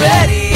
ready.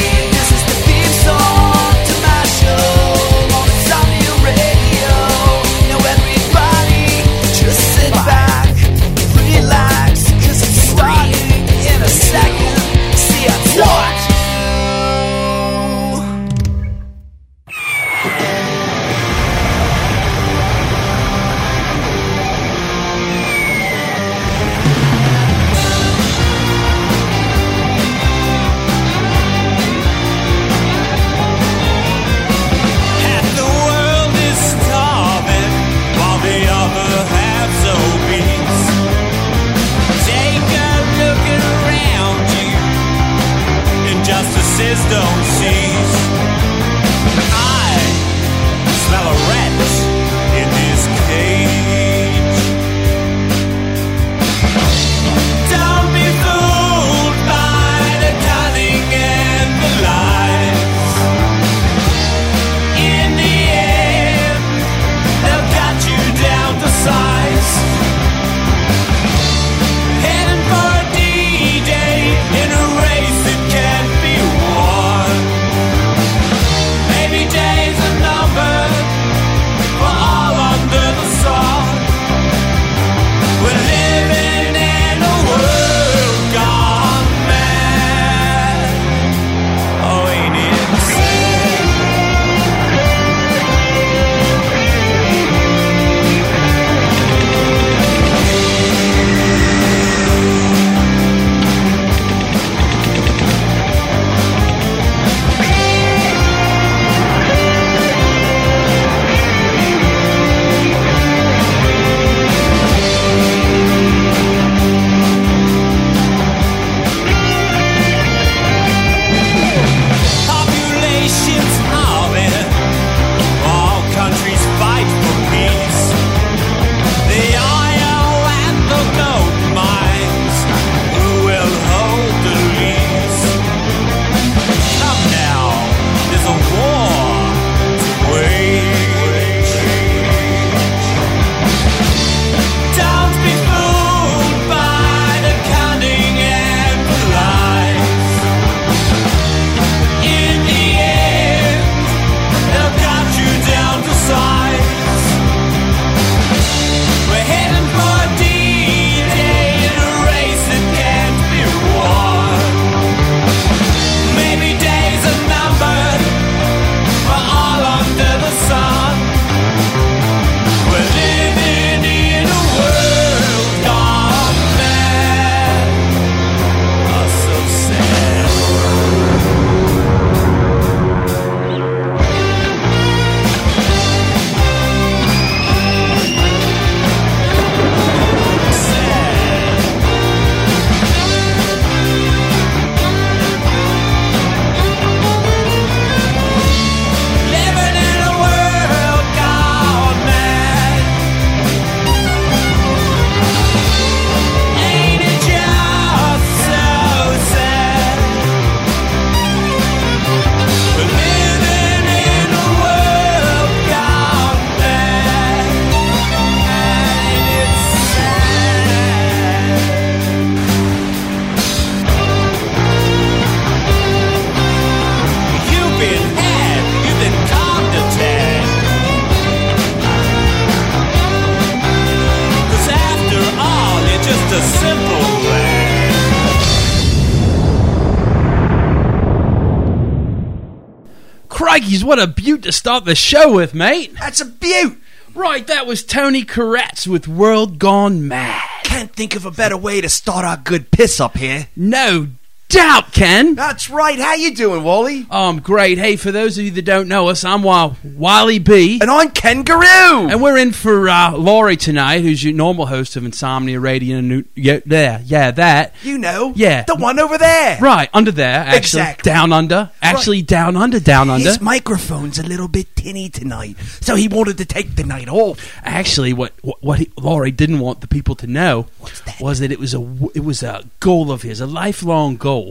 To start the show with, mate. That's a beaut. Right, that was Tony Koretz with World Gone Mad. Can't think of a better way to start our good piss up here. No doubt, Ken. That's right. How you doing, Wally? Oh, I'm great. Hey, for those of you that don't know us, I'm Wa- Wally B. And I'm Ken Garoo. And we're in for uh, Laurie tonight, who's your normal host of Insomnia Radio. And New- yeah, there, yeah, that. you know, Yeah. the one over there. Right, under there, actually. Exactly. Down under. Actually, down under, down under. His microphone's a little bit tinny tonight, so he wanted to take the night off. Actually, what what, what he, Laurie didn't want the people to know that? was that it was a, it was a goal of his, a lifelong goal,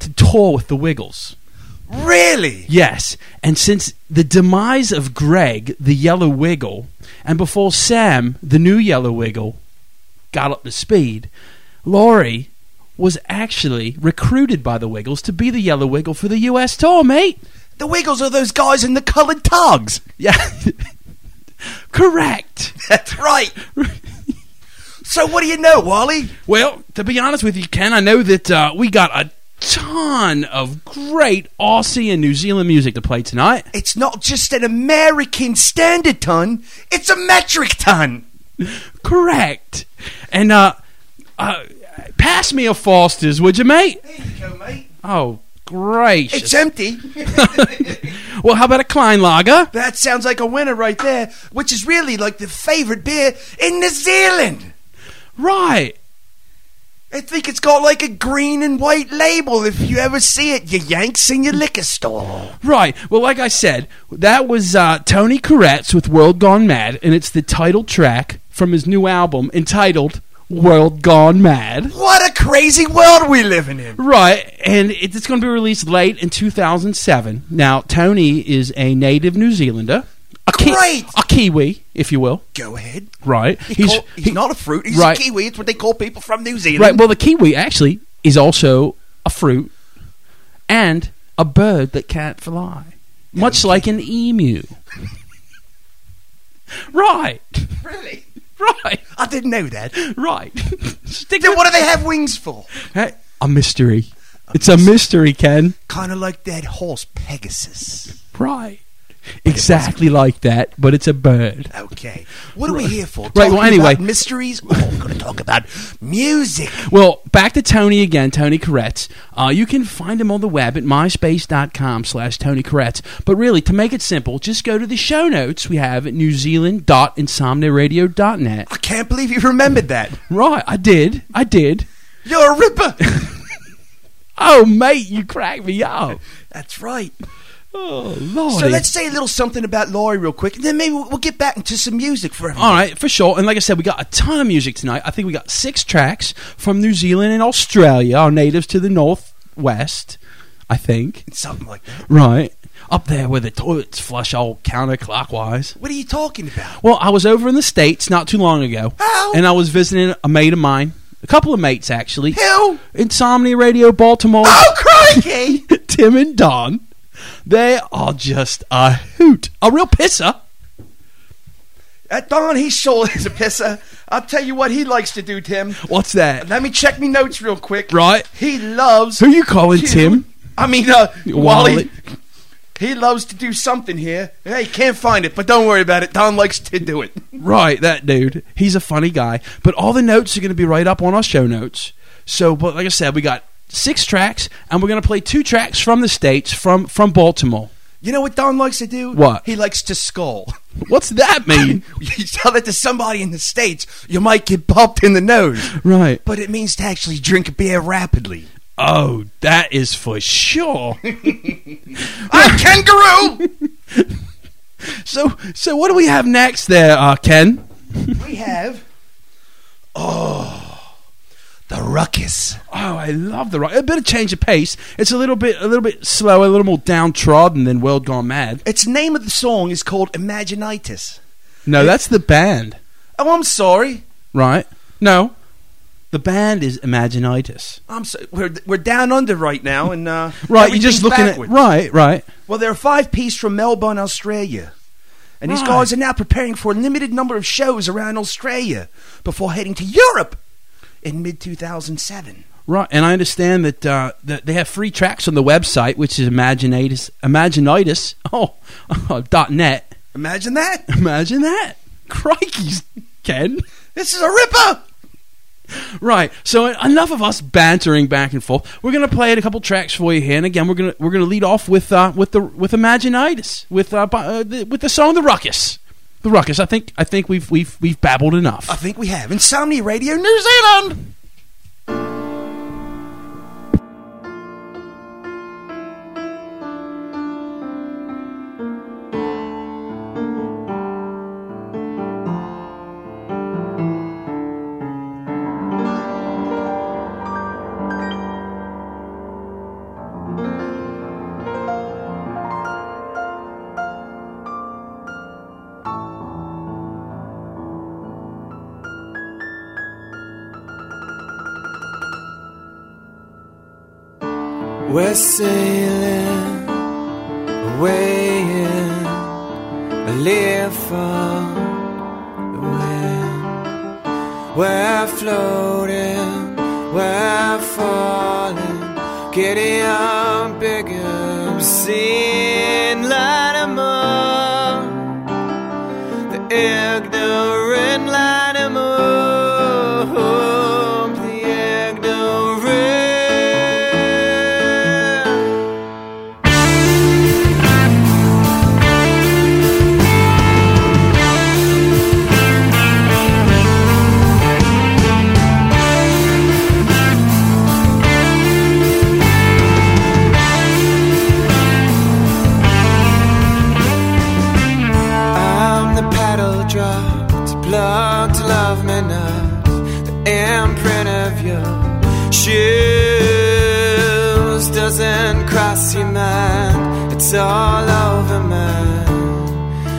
to tour with the Wiggles. Really? Yes, and since the demise of Greg, the Yellow Wiggle, and before Sam, the new Yellow Wiggle, got up to speed, Laurie was actually recruited by the Wiggles to be the Yellow Wiggle for the U.S. tour, mate. The Wiggles are those guys in the coloured togs. Yeah, correct. That's right. so what do you know, Wally? Well, to be honest with you, Ken, I know that uh, we got a ton of great Aussie and New Zealand music to play tonight. It's not just an American standard ton, it's a metric ton. Correct. And uh, uh, pass me a Foster's, would you, mate? There you go, mate. Oh, gracious. It's empty. well, how about a Klein Lager? that sounds like a winner right there, which is really like the favorite beer in New Zealand. Right. I think it's got like a green and white label if you ever see it, you Yanks in your liquor store. Right. Well, like I said, that was uh, Tony Koretz with World Gone Mad, and it's the title track from his new album entitled World Gone Mad. What a crazy world we living in. Right, and it's going to be released late in 2007. Now, Tony is a native New Zealander. A ki- Great. A Kiwi, if you will. Go ahead. Right. He call- he's he- not a fruit, he's right. a kiwi. It's what they call people from New Zealand. Right, well, the Kiwi actually is also a fruit and a bird that can't fly, much like an emu. right, really? right, I didn't know that. right. Stick Then with- what do they have wings for? Hey, a mystery. It's a mystery, Ken. Kind of like that horse Pegasus. Right. Exactly like that, but it's a bird. Okay. What are we here for? Right, well, anyway. about mysteries? Oh, we're going to talk about music. Well, back to Tony again, Tony Koretz. Uh, you can find him on the web at myspace.com slash Tony Koretz. But really, to make it simple, just go to the show notes we have at newzealand.insomniaradio.net. I can't believe you remembered that. Right, I did. I did. You're a ripper. Oh, mate, you cracked me up. That's right. Oh, Lord. So let's say a little something about Laurie real quick, and then maybe we'll we'll get back into some music for everyone. All right, for sure. And like I said, we got a ton of music tonight. I think we got six tracks from New Zealand and Australia, our natives to the northwest, I think. Something like that. Right. Up there where the toilets flush all counterclockwise. What are you talking about? Well, I was over in the States not too long ago. How? And I was visiting a mate of mine. A couple of mates, actually. Who? Insomnia Radio Baltimore. Oh, crikey! Tim and Don. They are just a hoot. A real pisser. At Don, he sure is a pisser. I'll tell you what he likes to do, Tim. What's that? Let me check me notes real quick. Right. He loves. Who you calling Tim? I mean, uh, Wally. Wally. He loves to do something here. Hey, can't find it, but don't worry about it. Don likes to do it. Right, that dude. He's a funny guy. But all the notes are going to be right up on our show notes. So, but like I said, we got six tracks, and we're going to play two tracks from the states, from from Baltimore. You know what Don likes to do? What? He likes to skull. What's that mean? you tell that to somebody in the States, you might get bumped in the nose. right. But it means to actually drink beer rapidly. Oh, that is for sure. I'm kangaroo! so, so what do we have next there, uh, Ken? we have. Oh. The ruckus. Oh, I love the rock. A bit of change of pace. It's a little bit, a little bit slower, a little more downtrodden than World Gone Mad. Its name of the song is called Imaginitis. No, that's the band, Oh, I'm sorry. right? No, the band is Imaginitis. I'm so, we're we're down under right now, and uh, Right, you're just looking backwards. at right, right. Well, they're a five piece from Melbourne, Australia. And these Right. guys are now preparing for a limited number of shows around Australia before heading to Europe in mid 2007. Right, and I understand that uh, that they have free tracks on the website, which is Imaginitis, Imaginitis, oh, dot net. Imagine that. Imagine that, crikey's, Ken. This is a ripper. Right, so enough of us bantering back and forth. We're gonna play a couple tracks for you here, and again, we're gonna we're gonna lead off with uh, with the with Imaginitis, with uh, bu- uh, the, with the song "The Ruckus." The Ruckus. I think I think we've we've we've babbled enough. I think we have Insomnia Radio New Zealand. We're sailing away in a leaf the wind. We're floating, we're falling, getting up bigger.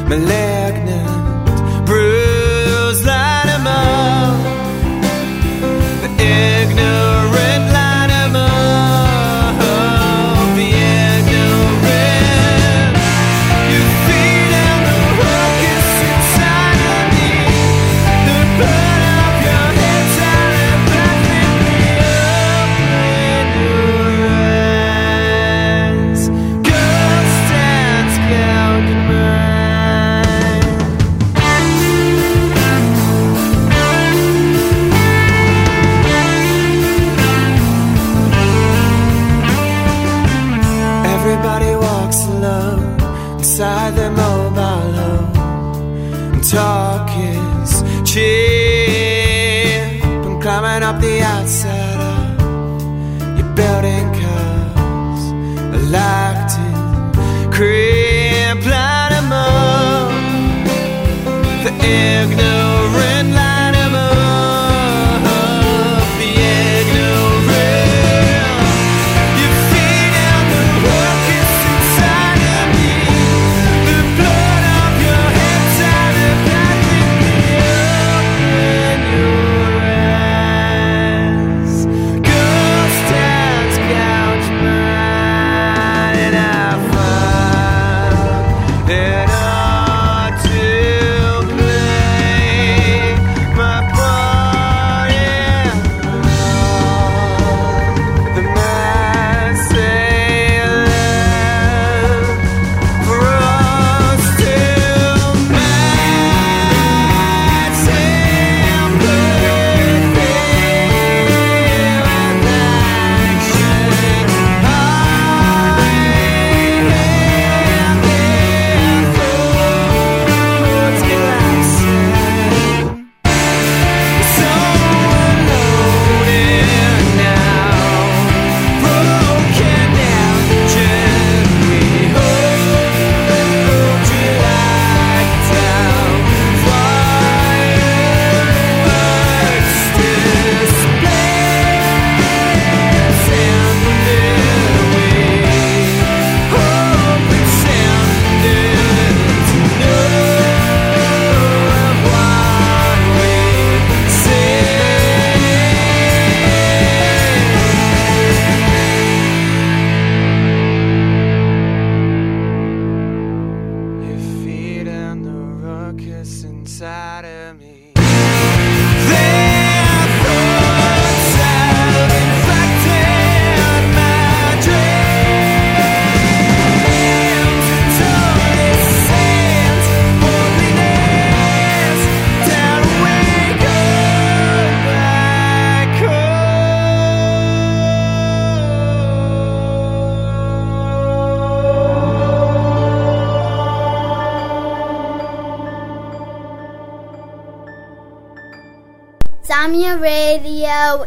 Malaria.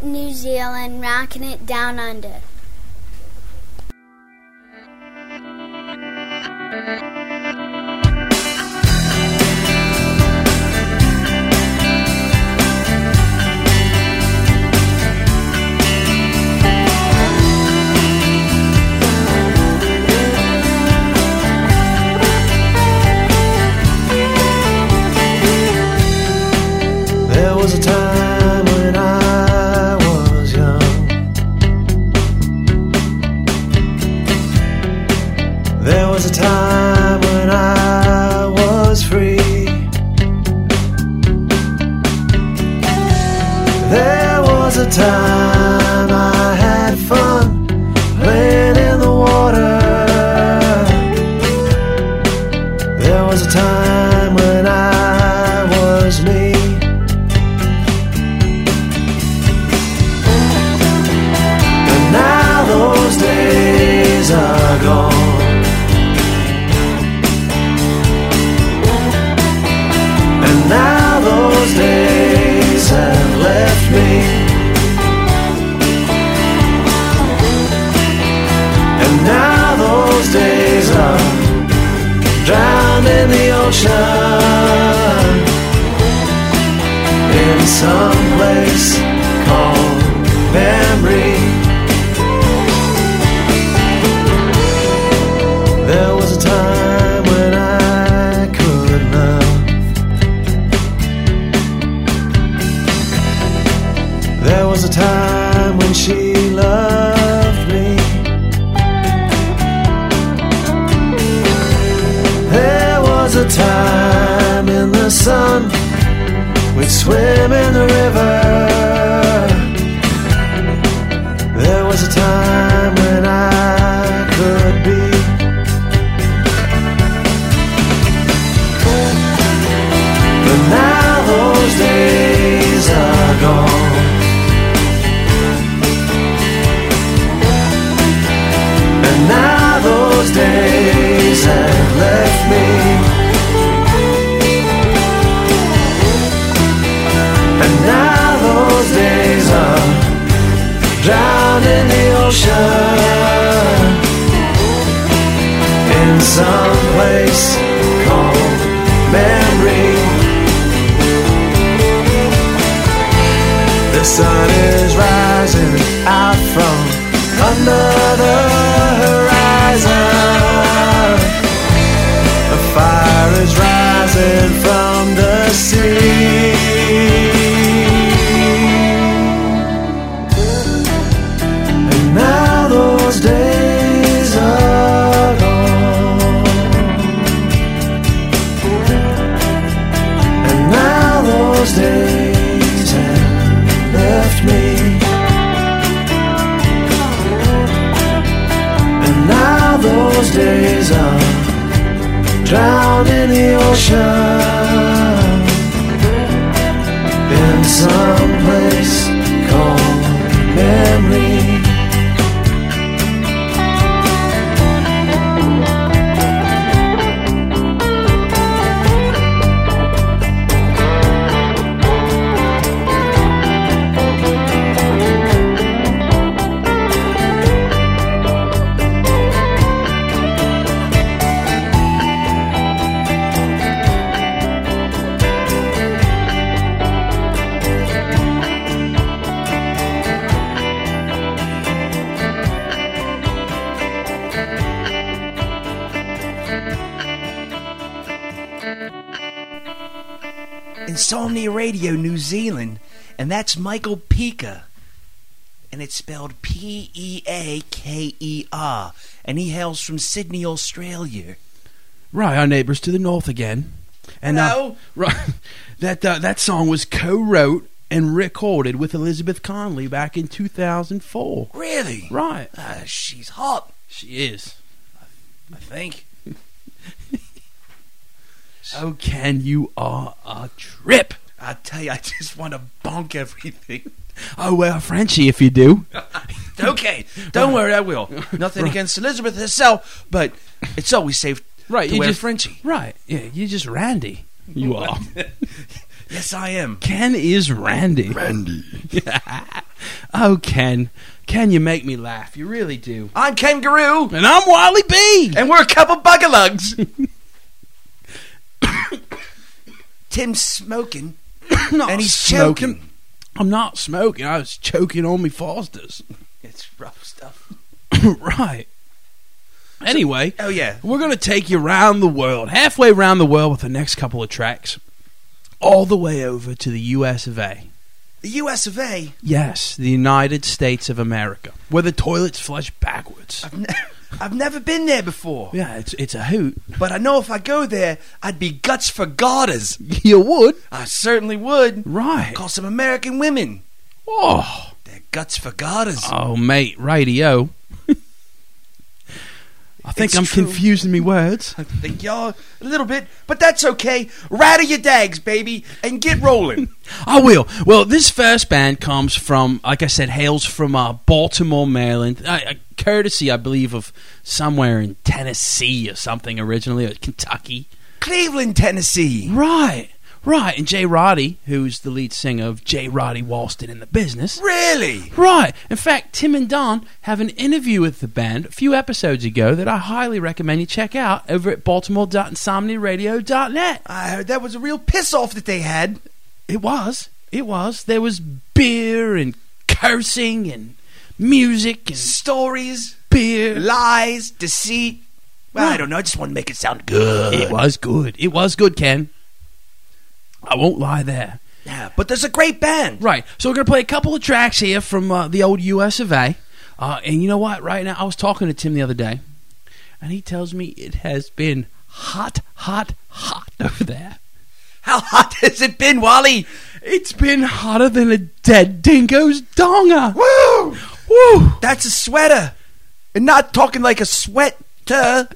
New Zealand, rocking it down under. In some called memory. Swim in the river. Ocean. In some place called memory. The sun days are drowned in the ocean. In some place that's Michael Peaker. And it's spelled P E A K E R. And he hails from Sydney, Australia. Right, our neighbors to the north again. And uh, right, that uh, that song was co-wrote and recorded with Elizabeth Conley back in 2004. Really? Right, Uh, she's hot, she is. I think. Oh, Ken, you are a trip. I tell you, I just want to bonk everything. Oh well, Frenchie, if you do. okay, don't worry, I will. Nothing against Elizabeth herself, but it's always safe Right, you wear just Frenchie. Right, yeah, you're just Randy. You are. Yes, I am. Ken is Randy. Randy. Oh, Ken, Ken, you make me laugh. You really do. I'm Kangaroo, And I'm Wally B. and we're a couple bugalugs. Tim's smoking, not and he's smoking. choking. I'm not smoking. I was choking on me Fosters. It's rough stuff. right. Anyway, Oh yeah, we're going to take you around the world, halfway around the world with the next couple of tracks, all the way over to the U.S. of A. the U.S. of A. Yes, the United States of America, where the toilets flush backwards. I've, ne- I've never been there before, Yeah, it's it's a hoot. but I know if I go there, I'd be guts for garters. You would, I certainly would. right? Call some American women. Oh, They're guts for garters. Oh, mate, radio. I think It's I'm true. confusing me words. I think y'all a little bit, but that's okay. Rattle your dags, baby, and get rolling. I will. Well, this first band comes from, like I said, hails from uh, Baltimore, Maryland. Uh, courtesy, I believe, of somewhere in Tennessee or something originally, or Kentucky. Cleveland, Tennessee. Right, right. And J. Roddy, who's the lead singer of J. Roddy Walston in the business. Really? Right. In fact, Tim and Don have an interview with the band a few episodes ago that I highly recommend you check out over at baltimore.insomniaradio.net. I heard that was a real piss off that they had. It was. It was. There was beer and cursing and music and Stories, beer. lies, deceit. Well, I don't know. I just want to make it sound good. It was good. It was good, Ken. I won't lie there. Yeah, but there's a great band. Right. So we're going to play a couple of tracks here from uh, the old US of A. Uh, and you know what? Right now, I was talking to Tim the other day, and he tells me it has been hot, hot, hot over there. How hot has it been, Wally? It's been hotter than a dead dingo's donger. Woo! Woo! That's a sweater. And not talking like a sweater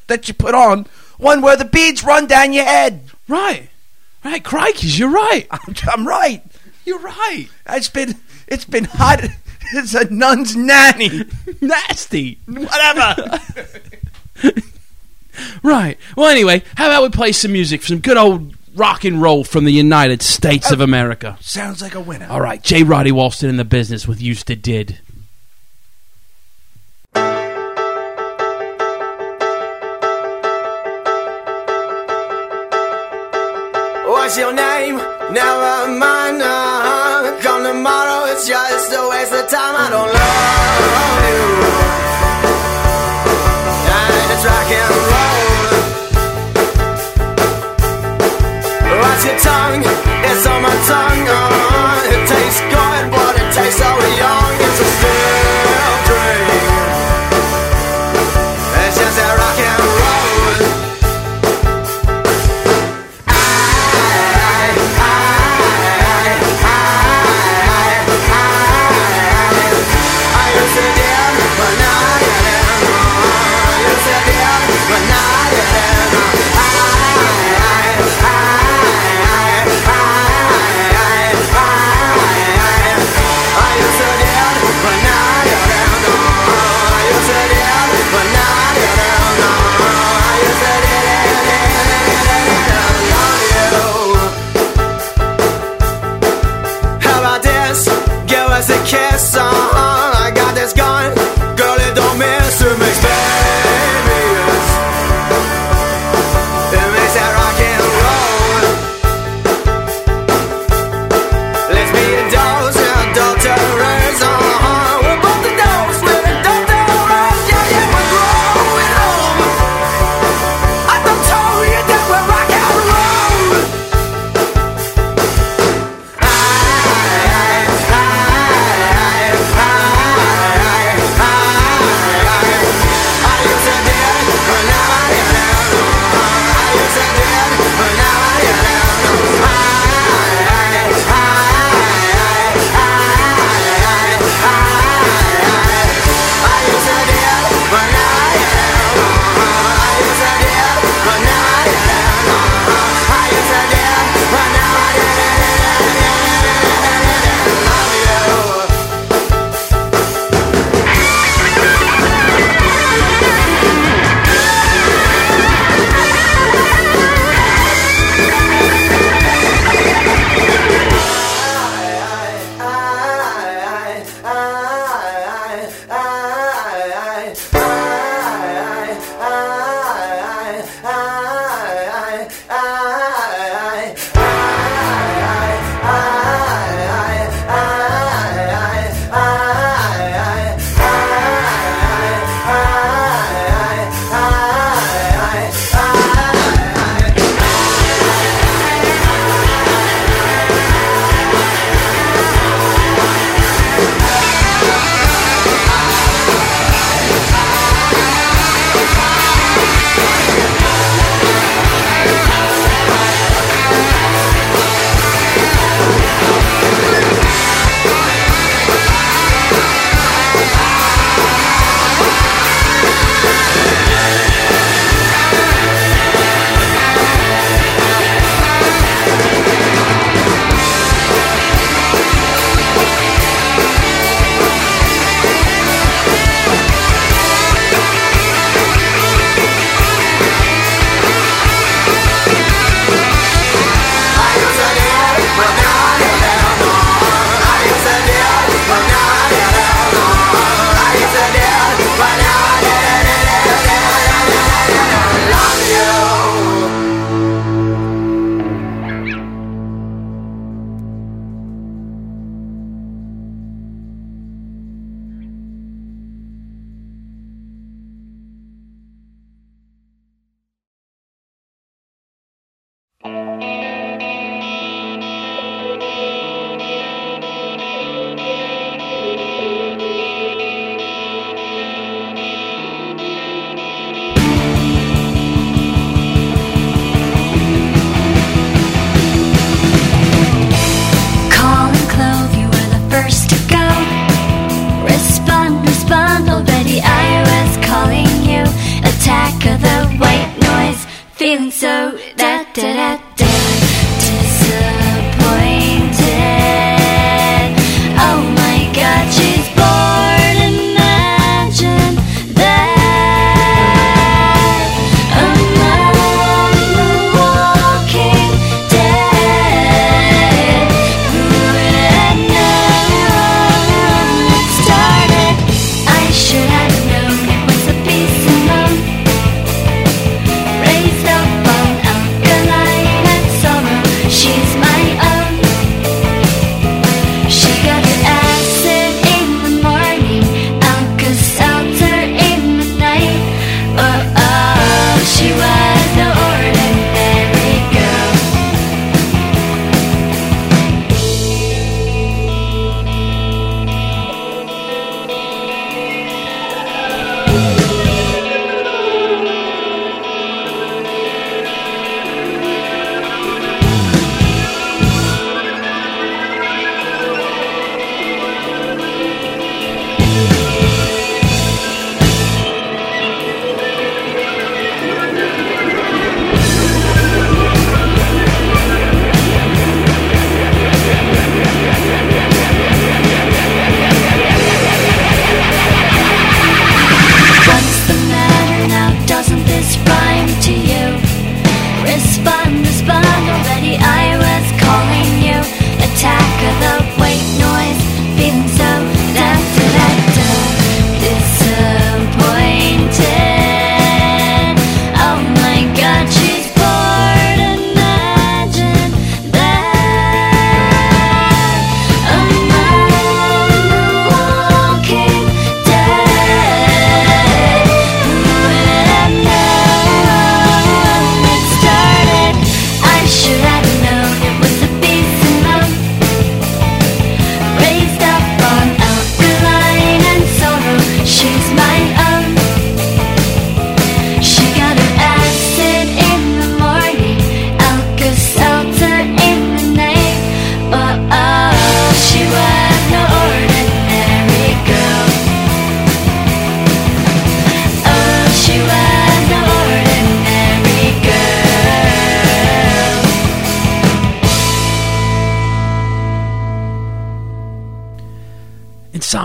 that you put on, one where the beads run down your head. Right. Right, crikeys, you're right. I'm, I'm right. You're right. It's been it's been hot It's a nun's nanny. Nasty. Whatever. Right. Well, anyway, how about we play some music, some good old rock and roll from the United States of oh, America? Sounds like a winner. All right, J. Roddy Walston in the business with Used to Did. What's your name? Never mind. Uh, come tomorrow, it's just a waste of time. I don't love you. And it's rock and roll. What's your tongue? It's on my tongue. Uh,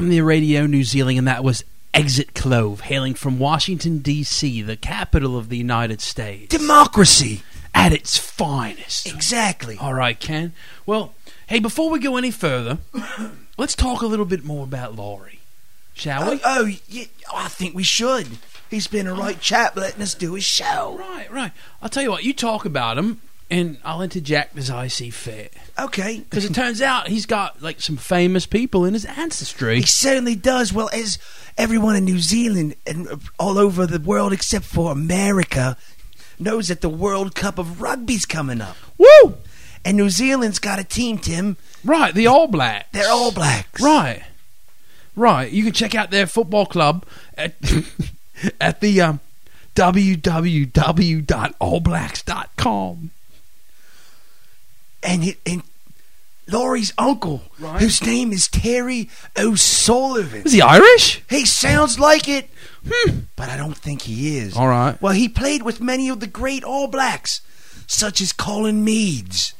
Insomnia Radio New Zealand, and that was Exit Clov, hailing from Washington, D.C., the capital of the United States. Democracy. At its finest. Exactly. All right, Ken. Well, hey, before we go any further, let's talk a little bit more about Laurie, shall Oh, we? oh, oh yeah, oh, I think we should. He's been a oh. right chap letting us do his show. Right, right. I'll tell you what, you talk about him, and I'll interject as I see fit. Okay. Because it turns out he's got, like, some famous people in his ancestry. He certainly does. Well, as everyone in New Zealand and all over the world except for America knows that the World Cup of Rugby's coming up. Woo! And New Zealand's got a team, Tim. Right, the All Blacks. They're All Blacks. Right. Right. You can check out their football club at at the um, www.allblacks.com. And, it, and Laurie's uncle, Right. whose name is Terry O'Sullivan. Is he Irish? He sounds like it, hmm. but I don't think he is. All right. Well, he played with many of the great All Blacks, such as Colin Meads,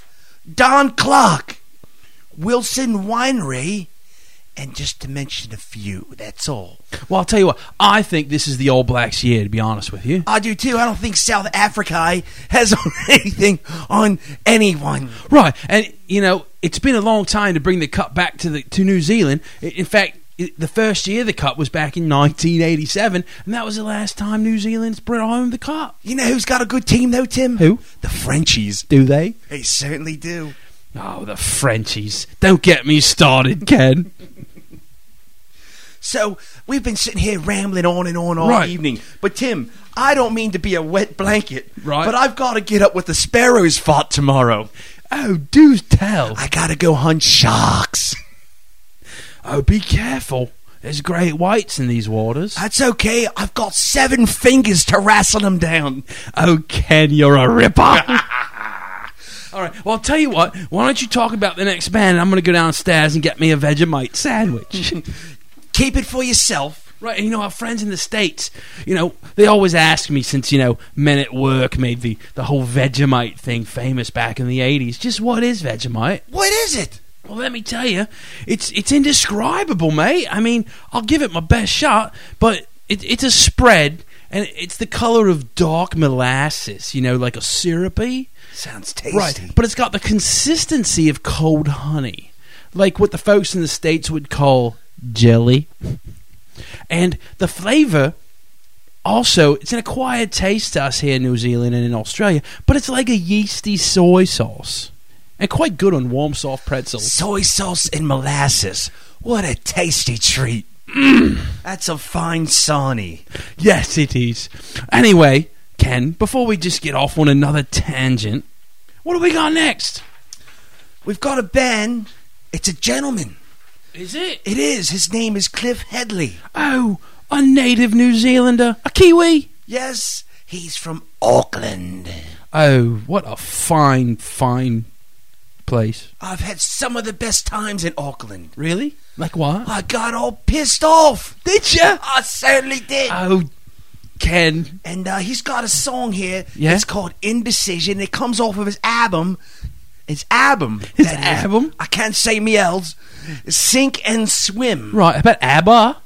Don Clarke, Wilson Whineray, and just to mention a few. That's all. Well, I'll tell you what. I think this is the All Blacks year, to be honest with you. I do too. I don't think South Africa has anything on anyone. Right. And, you know, it's been a long time to bring the cup back to the to New Zealand. In fact, the first year the cup was back in 1987, and that was the last time New Zealand's brought home the cup. You know who's got a good team though, Tim? Who? The Frenchies. Do they? They certainly do. Oh, the Frenchies. Don't get me started, Ken. So we've been sitting here rambling on and on all Right. evening. But Tim, I don't mean to be a wet blanket. Right. But I've got to get up with the sparrows fought tomorrow. Oh, do tell. I gotta go hunt sharks. Oh, be careful. There's great whites in these waters. That's okay. I've got seven fingers to wrestle them down. Oh, Ken, you're a ripper. All right. Well, I'll tell you what. Why don't you talk about the next band? I'm going to go downstairs and get me a Vegemite sandwich. Keep it for yourself. right. And you know, our friends in the States, you know, they always ask me since, you know, Men at Work made the, the whole Vegemite thing famous back in the 80s. Just what is Vegemite? What is it? Well, let me tell you, it's it's indescribable, mate. I mean, I'll give it my best shot, but it, it's a spread, and it's the color of dark molasses. You know, like a syrupy, Sounds tasty. right? But it's got the consistency of cold honey, like what the folks in the states would call jelly, and the flavor. Also, it's an acquired taste to us here in New Zealand and in Australia, but it's like a yeasty soy sauce. And quite good on warm, soft pretzels. Soy sauce and molasses. What a tasty treat. Mm. That's a fine Sonny. Yes, it is. Anyway, Ken, before we just get off on another tangent, what do we got next? We've got a band. It's a gentleman. Is it? It is. His name is Cliff Hedley. Oh, a native New Zealander, a Kiwi. Yes, he's from Auckland. Oh, what a fine, fine place. I've had some of the best times in Auckland. Really? Like what? I got all pissed off. Did you? I certainly did. Oh, Ken. and uh, he's got a song here. Yeah? It's called Indecision. It comes off of his album. His album. His that is. album? I can't say me else. Sink and Swim. Right, about ABBA.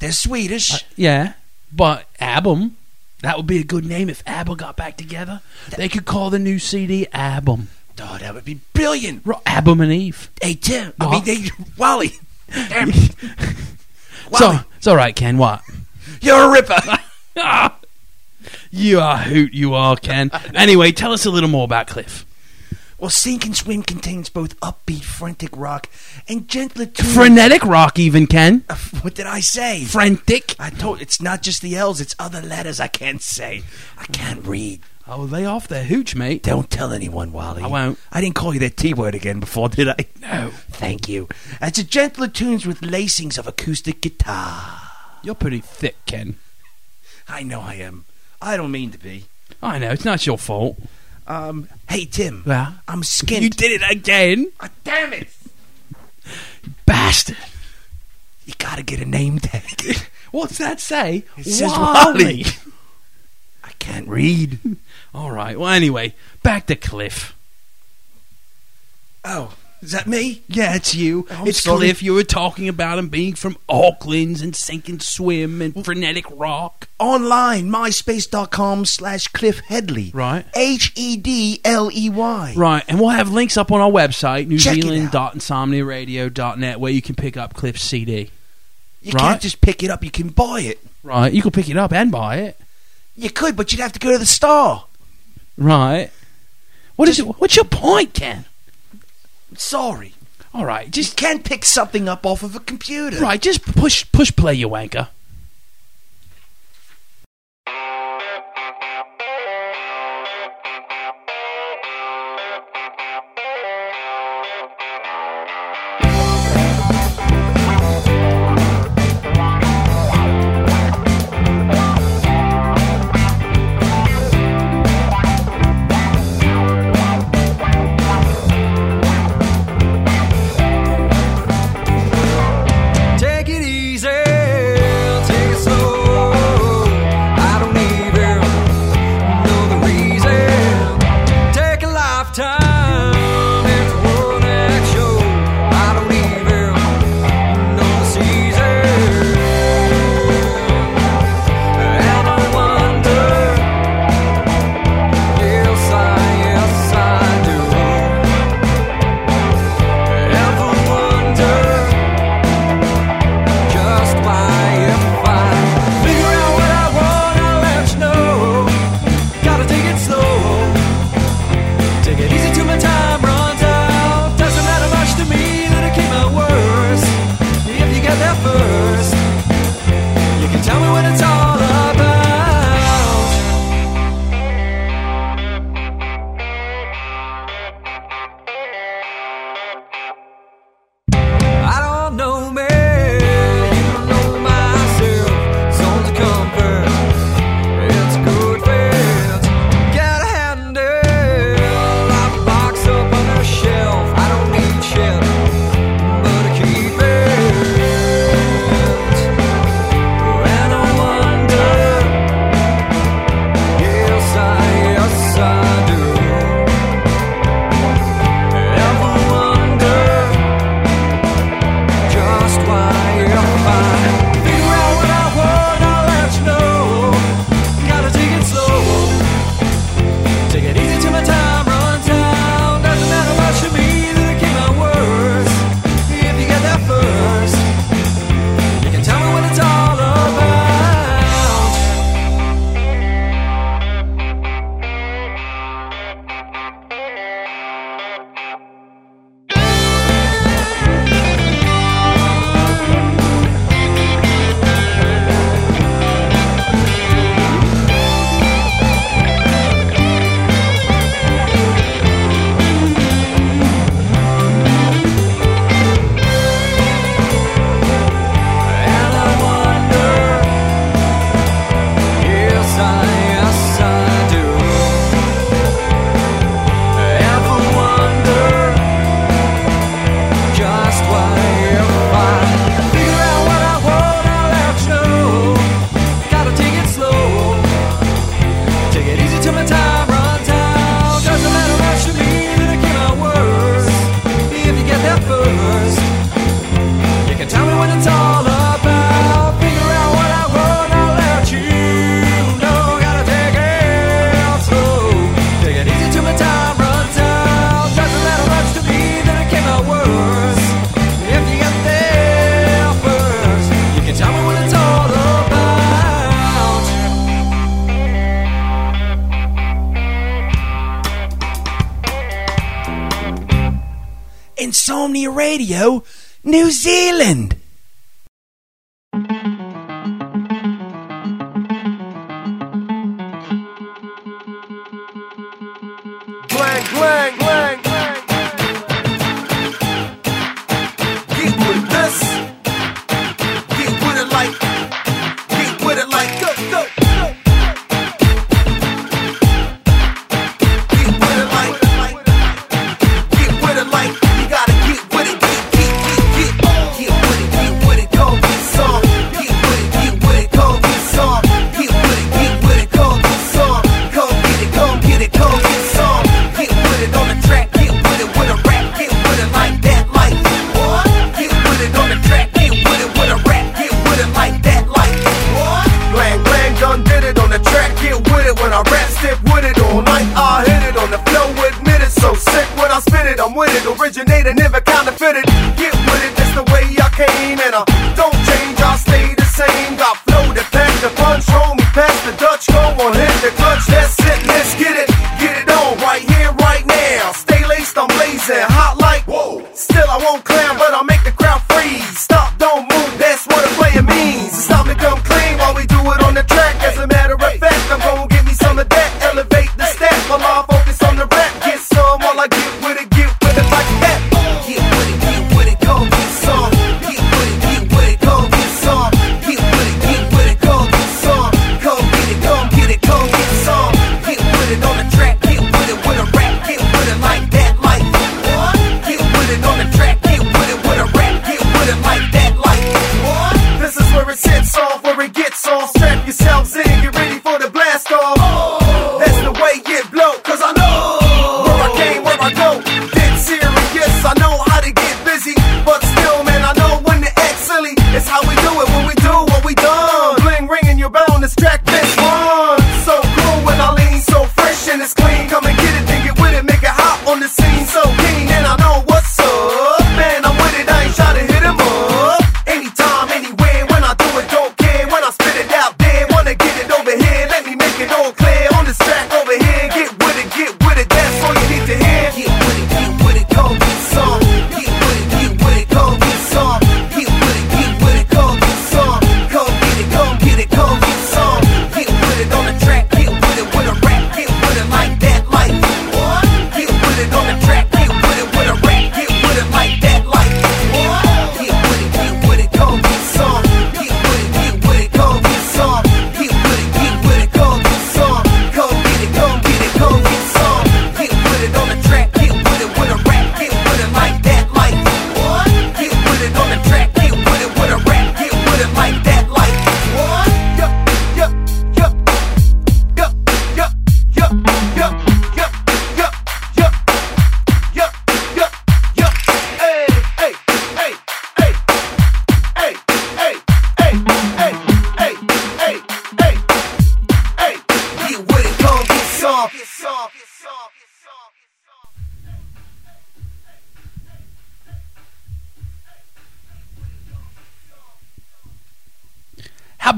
They're Swedish. Yeah, but album. That would be a good name if ABBA got back together. They could call the new CD Album. Oh, that would be brilliant. Ro- Adam and Eve. Hey, Tim. I What? mean, they, Wally. Damn it. So it's all right, Ken. What? you're a ripper. You are hoot. You are, Ken. Anyway, tell us a little more about Cliff. well, Sink and Swim contains both upbeat, frantic rock and gentler tunes. Frenetic rock, even Ken. Uh, what did I say? Frantic. I told it's not just the L's, it's other letters I can't say. I can't read. Oh, lay off their hooch, mate. Don't tell anyone, Wally. I won't. I didn't call you that T word again before, did I? No. Thank you. It's a gentler tunes with lacings of acoustic guitar. You're pretty thick, Ken. I know I am. I don't mean to be. I know it's not your fault. Um, hey Tim. Yeah? I'm skint. You did it again, Ah, damn it! bastard. You gotta get a name tag. What's that say? It says Wally. Wally. I can't read. All right. Well, anyway, back to Cliff. Oh, is that me? Yeah, it's you. Oh, I'm it's sorry. Cliff. You were talking about him being from Auckland's and Sink and Swim and Frenetic Rock. Online, myspace.com slash Cliff Hedley. Right. H E D L E Y. Right, and we'll have links up on our website, Check out. newzealand.insomniaradio.net, where you can pick up Cliff's CD. You Right. can't just pick it up, you can buy it. Right, you can pick it up and buy it. You could, but you'd have to go to the store. Right. What is it? What's your point, Ken? Sorry. All right, You just can't pick something up off of a computer. right, just push push play, you wanker. Zealand.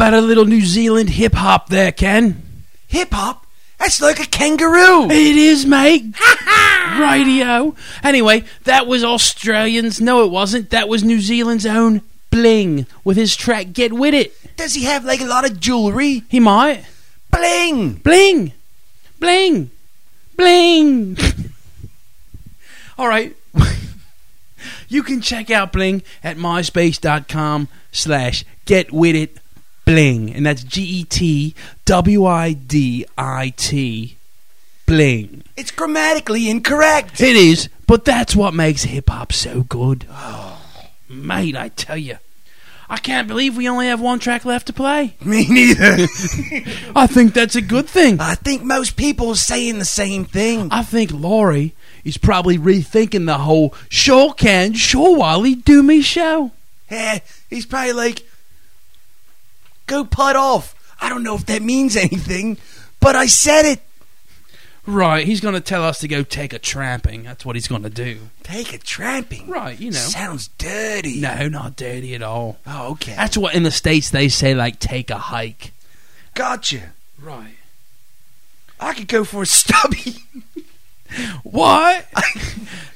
about a little New Zealand hip hop there, Ken? Hip hop? That's like a kangaroo. It is, mate. Radio. Anyway, that was Australians. No, it wasn't. That was New Zealand's own Bling with his track Get With It. Does he have like a lot of jewelry? He might. Bling! Bling! Bling! Bling! All right. you can check out Bling at myspace.com slash get with it Bling, and that's G E T W I D I T. Bling. It's grammatically incorrect. It is, but that's what makes hip hop so good. Oh, mate, I tell you. I can't believe we only have one track left to play. Me neither. I think that's a good thing. I think most people are saying the same thing. I think Laurie is probably rethinking the whole sure can, sure Wally, do me show. Yeah, he's probably like, Go putt off. I don't know if that means anything, but I said it. Right, he's going to tell us to go take a tramping. That's what he's going to do. Take a tramping? Right, you know. Sounds dirty. No, not dirty at all. Oh, okay. That's what in the States they say, like, take a hike. Gotcha. Right. I could go for a stubby. Why?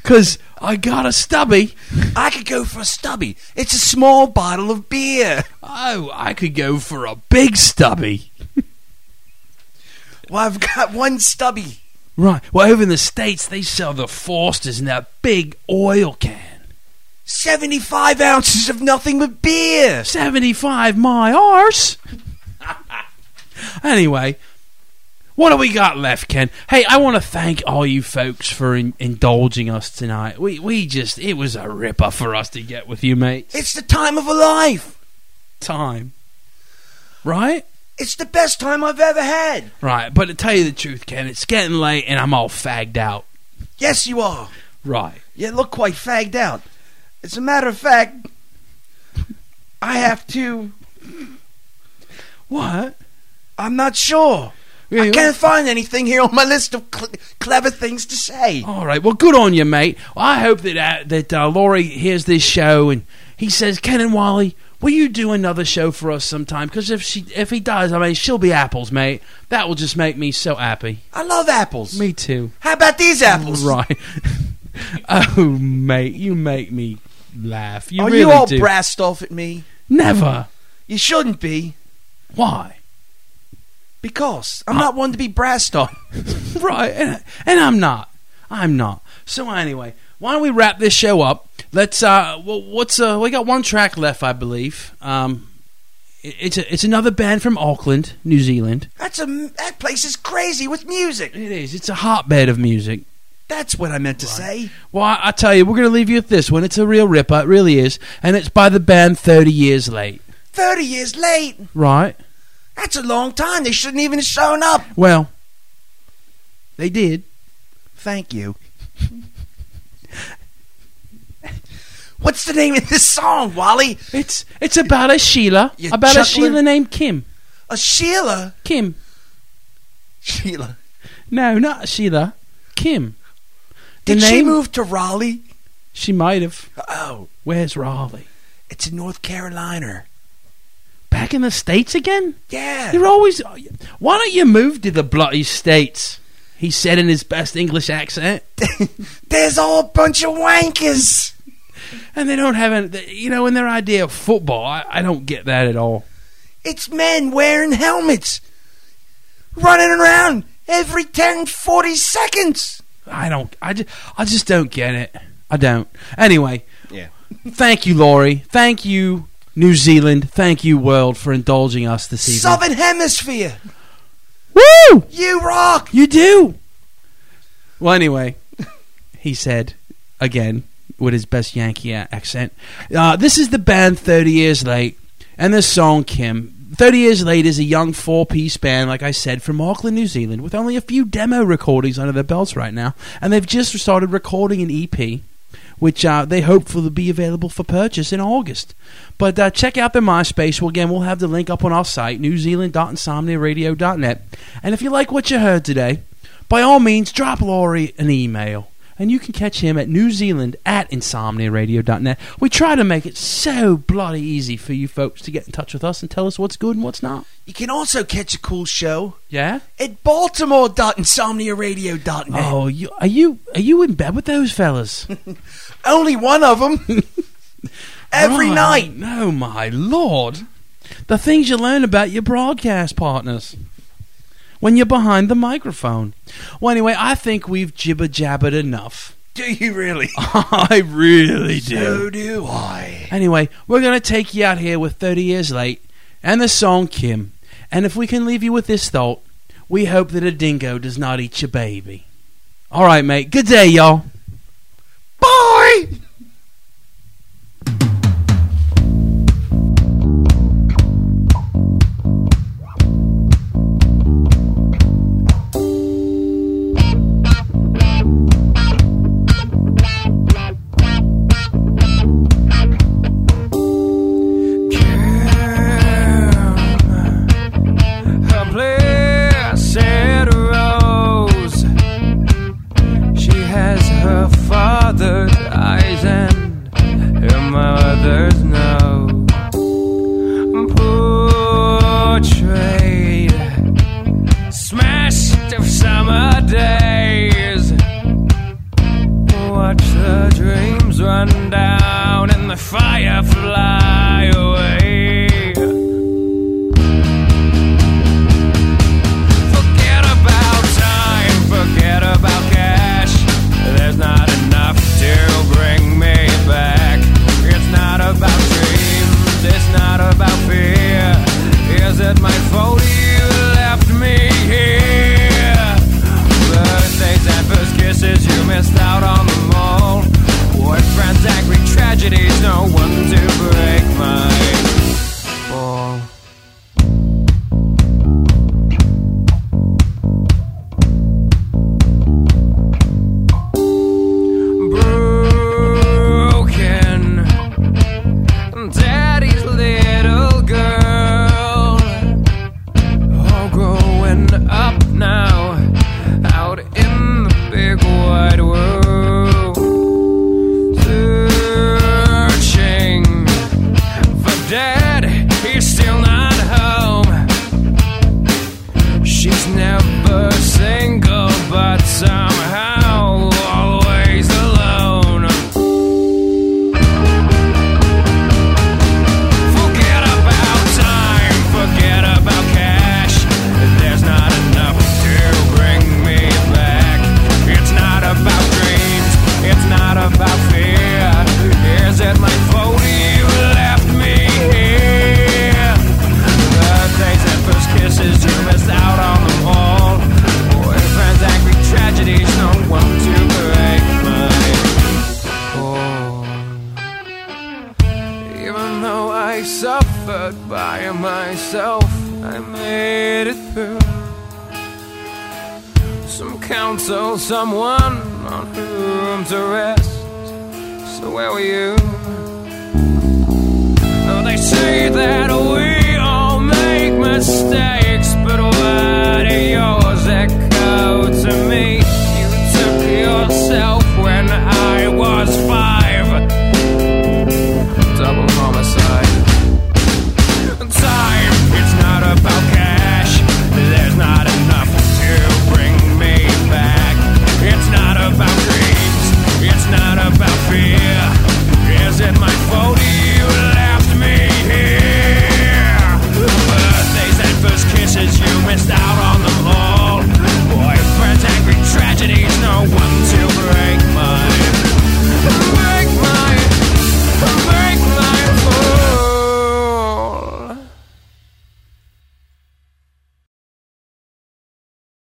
Because I got a stubby. I could go for a stubby. It's a small bottle of beer. Oh, I could go for a big stubby. well, I've got one stubby. Right. Well, over in the States, they sell the Foster's in that big oil can. 75 ounces of nothing but beer. 75 my arse. anyway, what do we got left, Ken? Hey, I want to thank all you folks for in- indulging us tonight. We we just it was a ripper for us to get with you, mate. It's the time of a life. Time, right? It's the best time I've ever had. Right. But to tell you the truth, Ken, it's getting late and I'm all fagged out. Yes, you are. Right. You look quite fagged out. As a matter of fact, I have to. What? I'm not sure. I can't find anything here on my list of cl- clever things to say. All right. Well, good on you, mate. Well, I hope that uh, that uh, Laurie hears this show and he says, Ken and Wally, will you do another show for us sometime? Because if she if he does, I mean, she'll be apples, mate. That will just make me so happy. I love apples. Me too. How about these apples? Right. oh, mate, you make me laugh. You Are really you all do. brassed off at me? Never. You shouldn't be, Why? Because I'm not one to be brassed on. Right, and, and I'm not. I'm not. So anyway, why don't we wrap this show up? Let's. Uh, well, what's uh? We got one track left, I believe. Um, it- it's a, it's another band from Auckland, New Zealand. That's a that place is crazy with music. It is. It's a hotbed of music. That's what I meant to say. Well, I, I tell you, we're going to leave you with this one. It's a real ripper. It really is, and it's by the band Thirty Years Late. Thirty years late. Right. That's a long time. They shouldn't even have shown up. Well, they did. Thank you. What's the name of this song, Wally? It's it's about a Sheila, You about a Sheila named Kim. A Sheila. Kim. Sheila. No, not Sheila. Kim. The Did she name- move to Raleigh? She might have. Oh, Where's Raleigh? it's in North Carolina. Back in the states again? Yeah. You're always. Why don't you move to the bloody states? He said in his best English accent. There's all a bunch of wankers. And they don't have any. You know, in their idea of football, I, I don't get that at all. It's men wearing helmets, running around every 10, 40 seconds. I don't. I just. I just don't get it. I don't. Anyway. Yeah. Thank you, Laurie. Thank you, New Zealand. Thank you, world, for indulging us this evening. Southern Hemisphere. Woo! You rock. You do. Well, anyway, he said again with his best Yankee accent. Uh, this is the band Thirty Years Late, and the song Kim. Thirty Years Late is a young four-piece band, like I said, from Auckland, New Zealand, with only a few demo recordings under their belts right now, and they've just started recording an EP. Which uh, they hope will be available for purchase in August. But uh, check out their MySpace. Well, again, we'll have the link up on our site, newzealand.insomniaradio.net. And if you like what you heard today, by all means, drop Laurie an email. And you can catch him at New Zealand at insomniaradio.net. We try to make it so bloody easy for you folks to get in touch with us and tell us what's good and what's not. You can also catch a cool show Yeah? at baltimore.insomniaradio.net. Oh, you, are you are you in bed with those fellas? Only one of them. Every Right. night. Oh my lord! The things you learn about your broadcast partners when you're behind the microphone. Well, anyway, I think we've jibber jabbered enough. Do you really? I really do. So do I. Anyway, we're going to take you out here with 30 Years Late and the song Kim. And if we can leave you with this thought, we hope that a dingo does not eat your baby. All right, mate. Good day, y'all. Bye. And someone